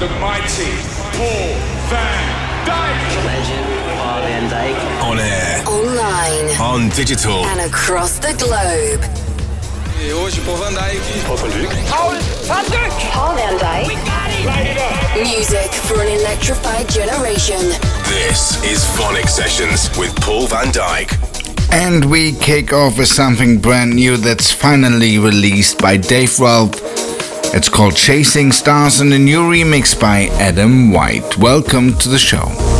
the mighty Paul van Dyk. Legend, Paul van Dyk. On air, Online on digital. and across the globe. E hoje, Paul van Dyk. Paul van Dyk. Music for an electrified generation. This is VONYC Sessions with Paul van Dyk. And we kick off with something brand new that's finally released by Dave Ralph. It's called Chasing Stars and a new remix by Adam White. Welcome to the show.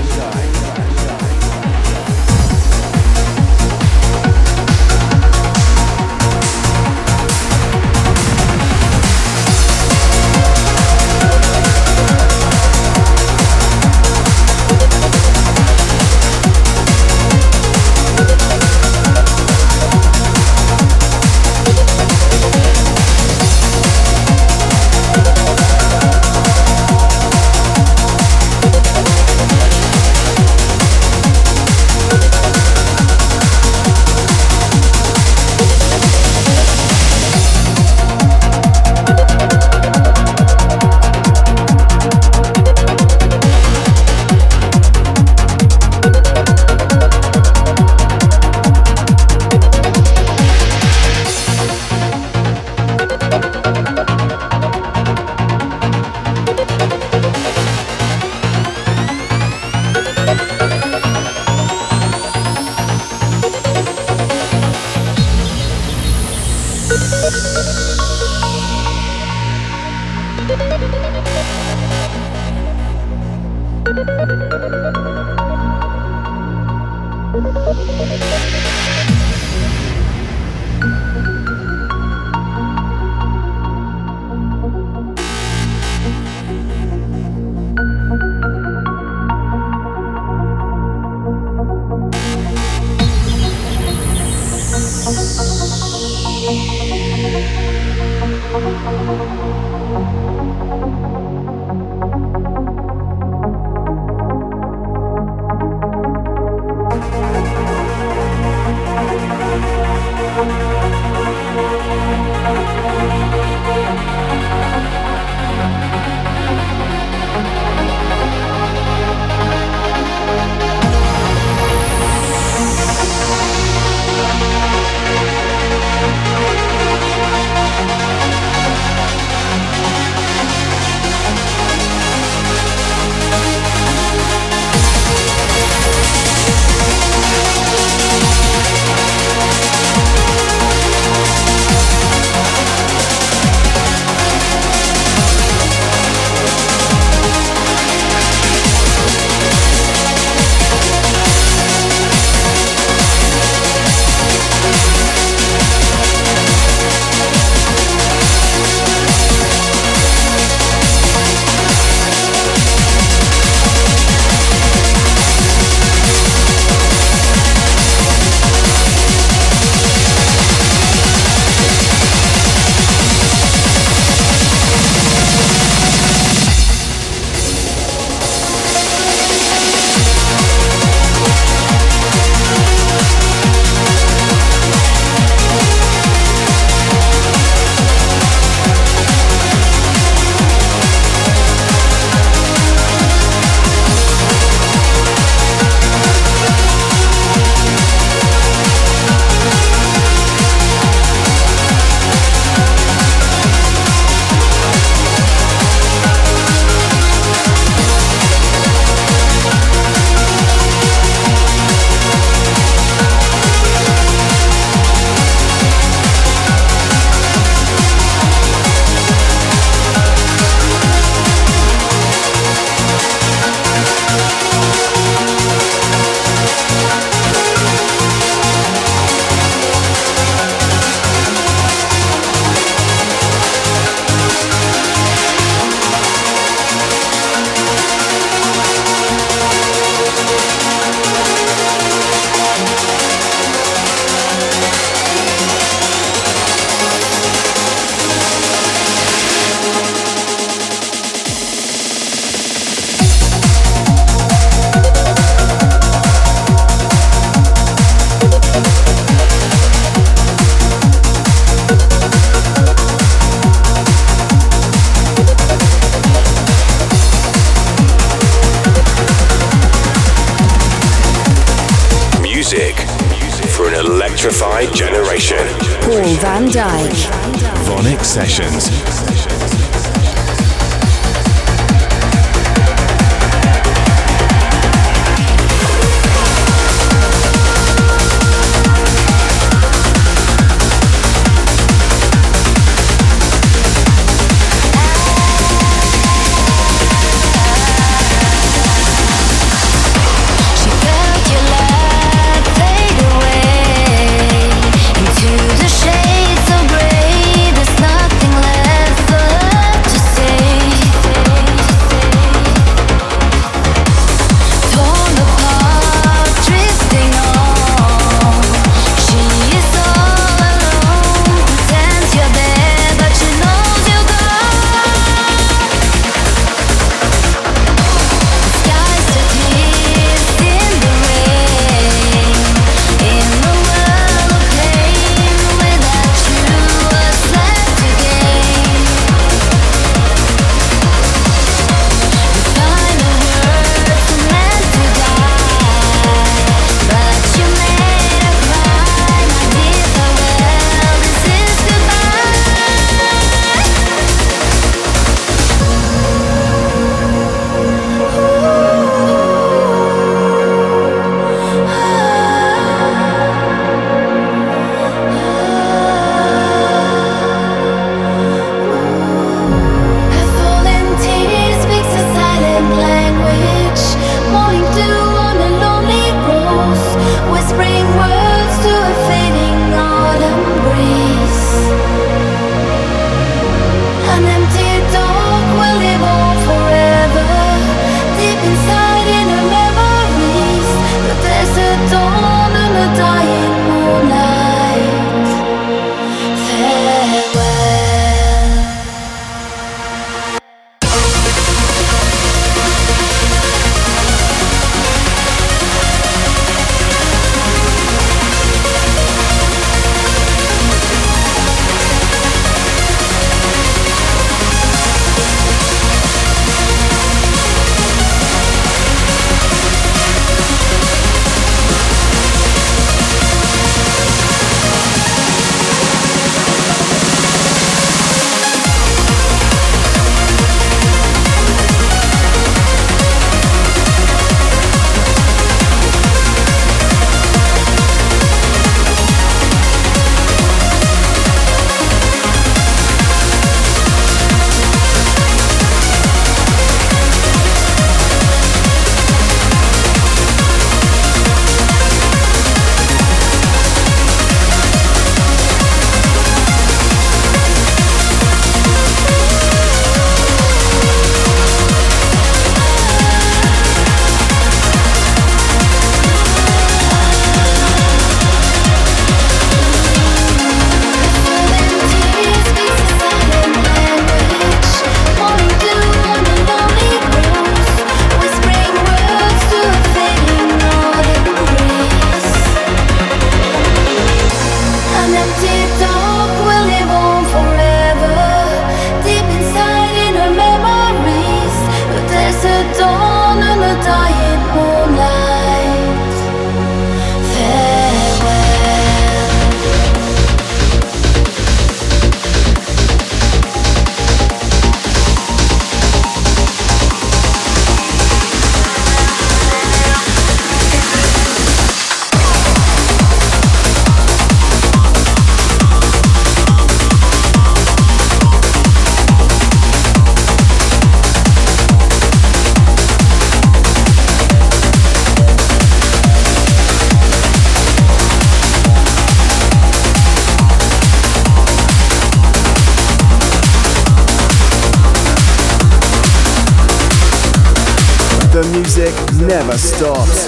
Stops.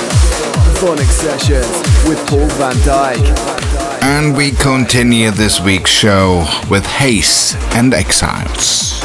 VONYC Sessions with Paul van Dyk. And we continue this week's show with Haste and Exiles.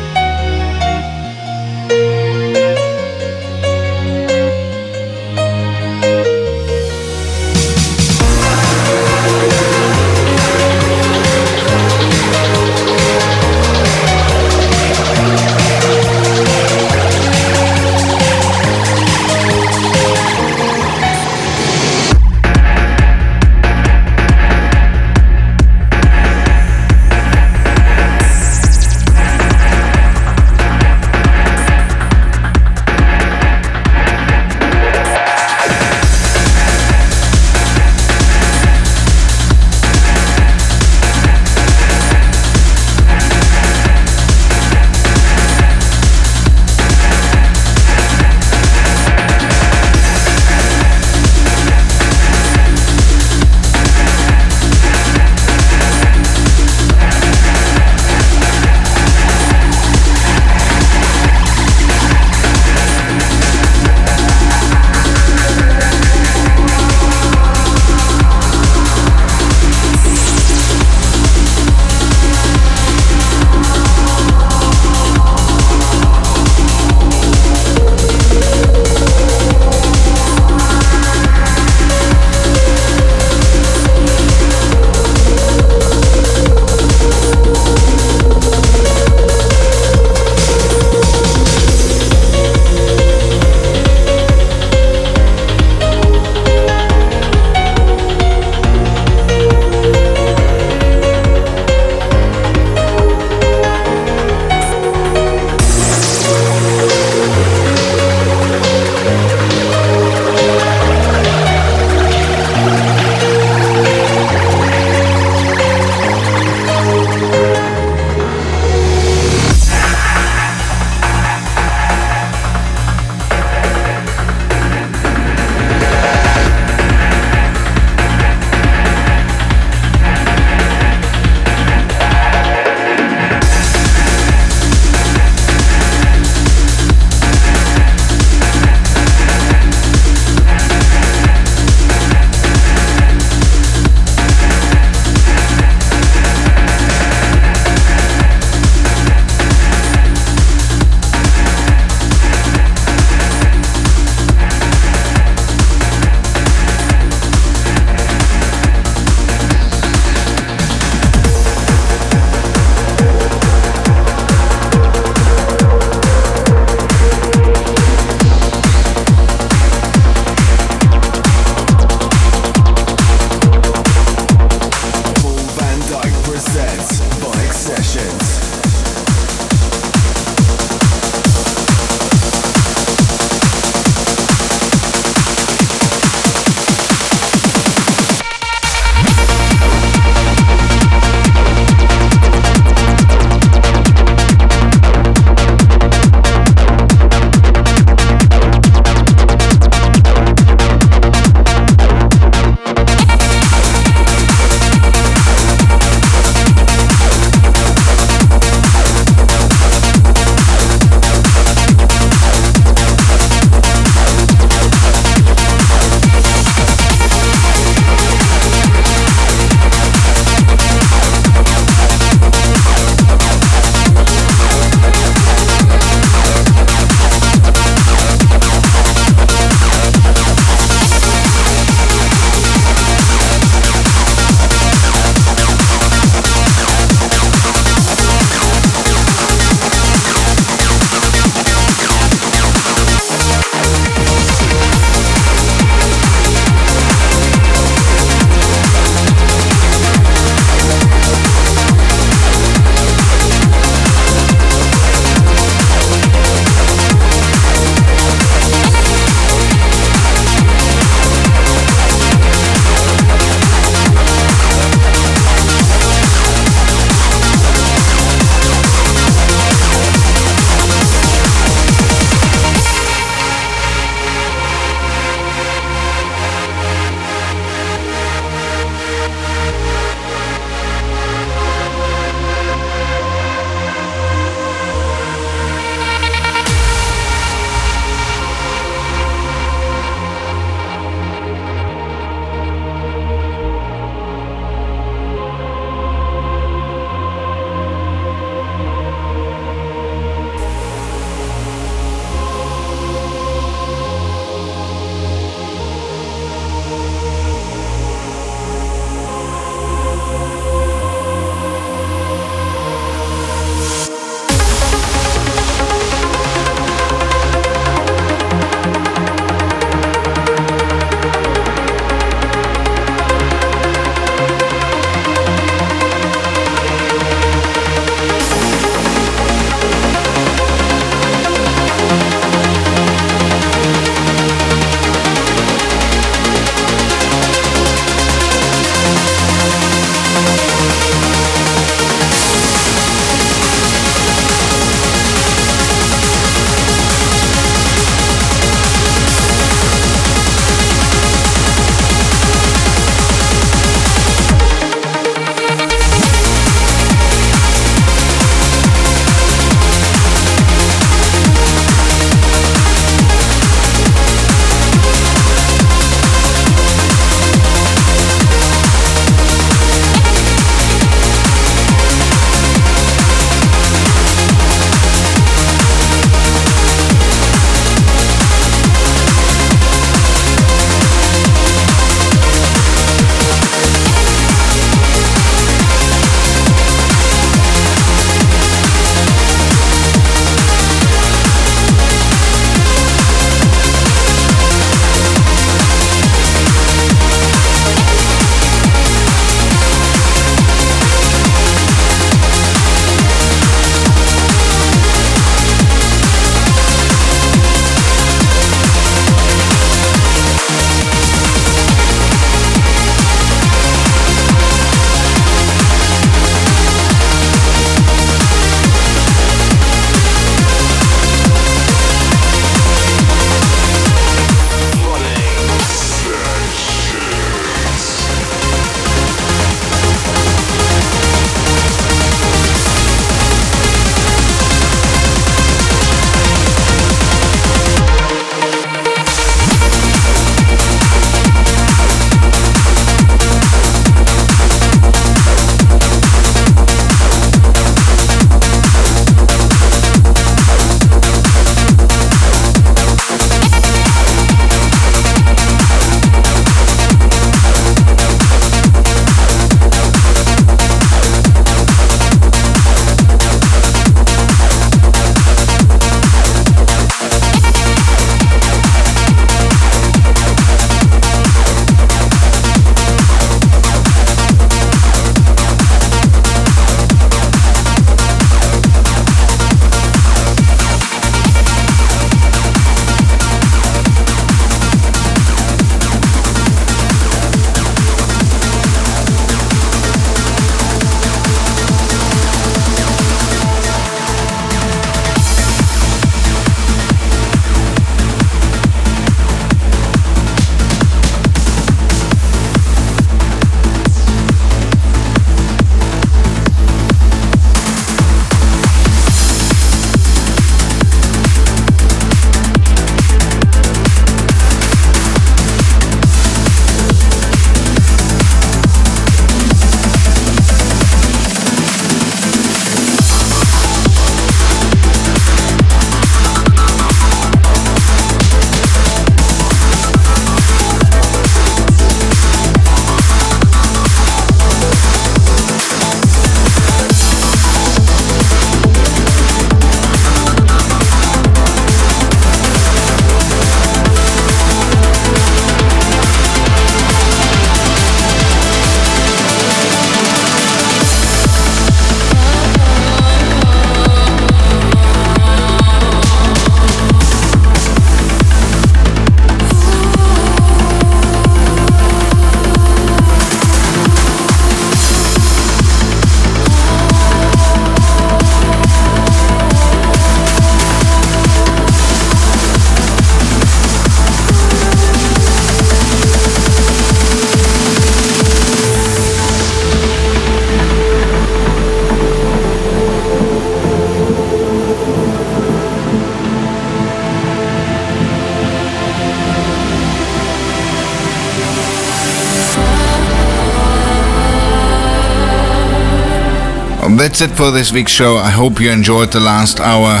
That's it for this week's show. I hope you enjoyed the last hour.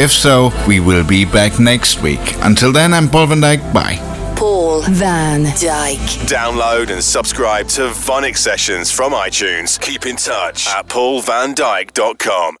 If so, we will be back next week. Until then, I'm Paul van Dyk. Bye. Paul van Dyk. Download and subscribe to VONYC Sessions from iTunes. Keep in touch at paulvandyk.com.